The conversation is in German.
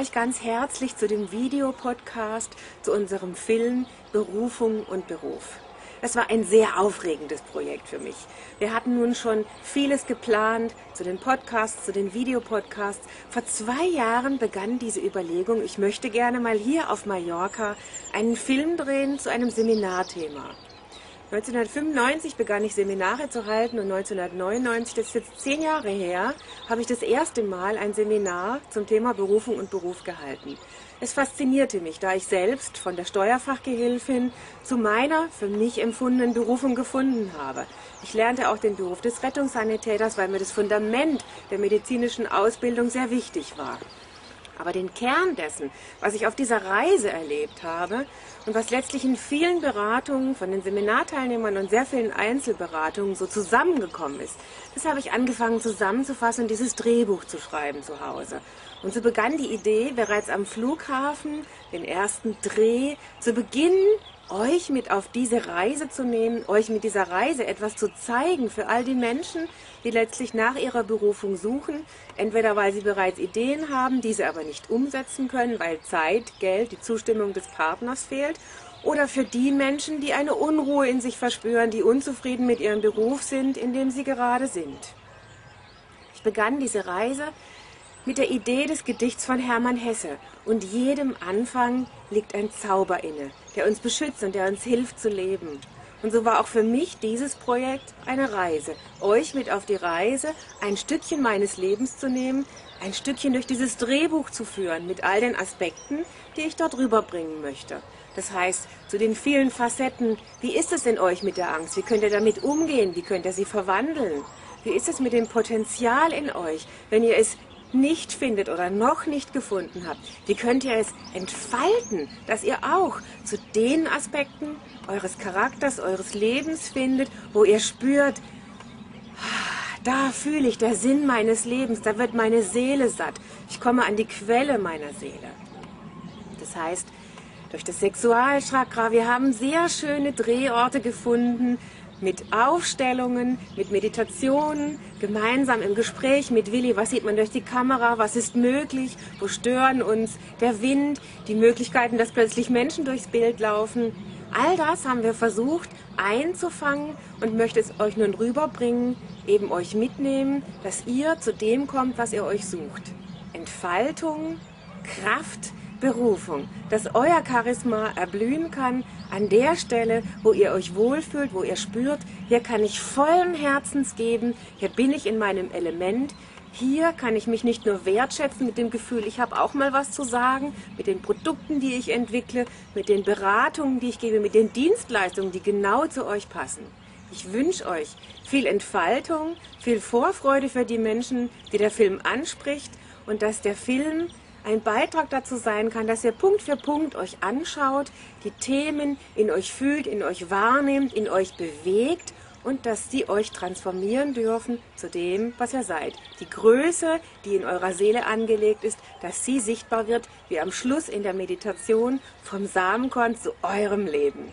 euch ganz herzlich zu dem Videopodcast zu unserem Film Berufung und Beruf. Es war ein sehr aufregendes Projekt für mich. Wir hatten nun schon vieles geplant zu den Podcasts, zu den Videopodcasts. Vor zwei Jahren begann diese Überlegung, ich möchte gerne mal hier auf Mallorca einen Film drehen zu einem Seminarthema. 1995 begann ich Seminare zu halten und 1999, das ist jetzt zehn Jahre her, habe ich das erste Mal ein Seminar zum Thema Berufung und Beruf gehalten. Es faszinierte mich, da ich selbst von der Steuerfachgehilfin zu meiner für mich empfundenen Berufung gefunden habe. Ich lernte auch den Beruf des Rettungssanitäters, weil mir das Fundament der medizinischen Ausbildung sehr wichtig war. Aber den Kern dessen, was ich auf dieser Reise erlebt habe und was letztlich in vielen Beratungen von den Seminarteilnehmern und sehr vielen Einzelberatungen so zusammengekommen ist, das habe ich angefangen zusammenzufassen und dieses Drehbuch zu schreiben zu Hause. Und so begann die Idee, bereits am Flughafen den ersten Dreh zu beginnen, euch mit auf diese Reise zu nehmen, euch mit dieser Reise etwas zu zeigen für all die Menschen, die letztlich nach ihrer Berufung suchen, entweder weil sie bereits Ideen haben, diese aber nicht umsetzen können, weil Zeit, Geld, die Zustimmung des Partners fehlt, oder für die Menschen, die eine Unruhe in sich verspüren, die unzufrieden mit ihrem Beruf sind, in dem sie gerade sind. Ich begann diese Reise mit der Idee des Gedichts von Hermann Hesse. Und jedem Anfang liegt ein Zauber inne, der uns beschützt und der uns hilft zu leben. Und so war auch für mich dieses Projekt eine Reise, euch mit auf die Reise, ein Stückchen meines Lebens zu nehmen, ein Stückchen durch dieses Drehbuch zu führen, mit all den Aspekten, die ich dort rüberbringen möchte. Das heißt, zu den vielen Facetten, wie ist es in euch mit der Angst? Wie könnt ihr damit umgehen? Wie könnt ihr sie verwandeln? Wie ist es mit dem Potenzial in euch, wenn ihr es nicht findet oder noch nicht gefunden habt, wie könnt ihr es entfalten, dass ihr auch zu den Aspekten eures Charakters, eures Lebens findet, wo ihr spürt, da fühle ich der Sinn meines Lebens, da wird meine Seele satt. Ich komme an die Quelle meiner Seele. Das heißt, durch das Sexualchakra, wir haben sehr schöne Drehorte gefunden, mit Aufstellungen, mit Meditationen, gemeinsam im Gespräch mit Willi, was sieht man durch die Kamera, was ist möglich, wo stören uns der Wind, die Möglichkeiten, dass plötzlich Menschen durchs Bild laufen. All das haben wir versucht einzufangen und möchte es euch nun rüberbringen, eben euch mitnehmen, dass ihr zu dem kommt, was ihr euch sucht. Entfaltung, Kraft, Berufung, dass euer Charisma erblühen kann an der Stelle, wo ihr euch wohlfühlt, wo ihr spürt, hier kann ich vollen Herzens geben, hier bin ich in meinem Element, hier kann ich mich nicht nur wertschätzen mit dem Gefühl, ich habe auch mal was zu sagen, mit den Produkten, die ich entwickle, mit den Beratungen, die ich gebe, mit den Dienstleistungen, die genau zu euch passen. Ich wünsche euch viel Entfaltung, viel Vorfreude für die Menschen, die der Film anspricht und dass der Film ein Beitrag dazu sein kann, dass ihr Punkt für Punkt euch anschaut, die Themen in euch fühlt, in euch wahrnehmt, in euch bewegt und dass sie euch transformieren dürfen zu dem, was ihr seid. Die Größe, die in eurer Seele angelegt ist, dass sie sichtbar wird, wie am Schluss in der Meditation vom Samenkorn zu eurem Leben.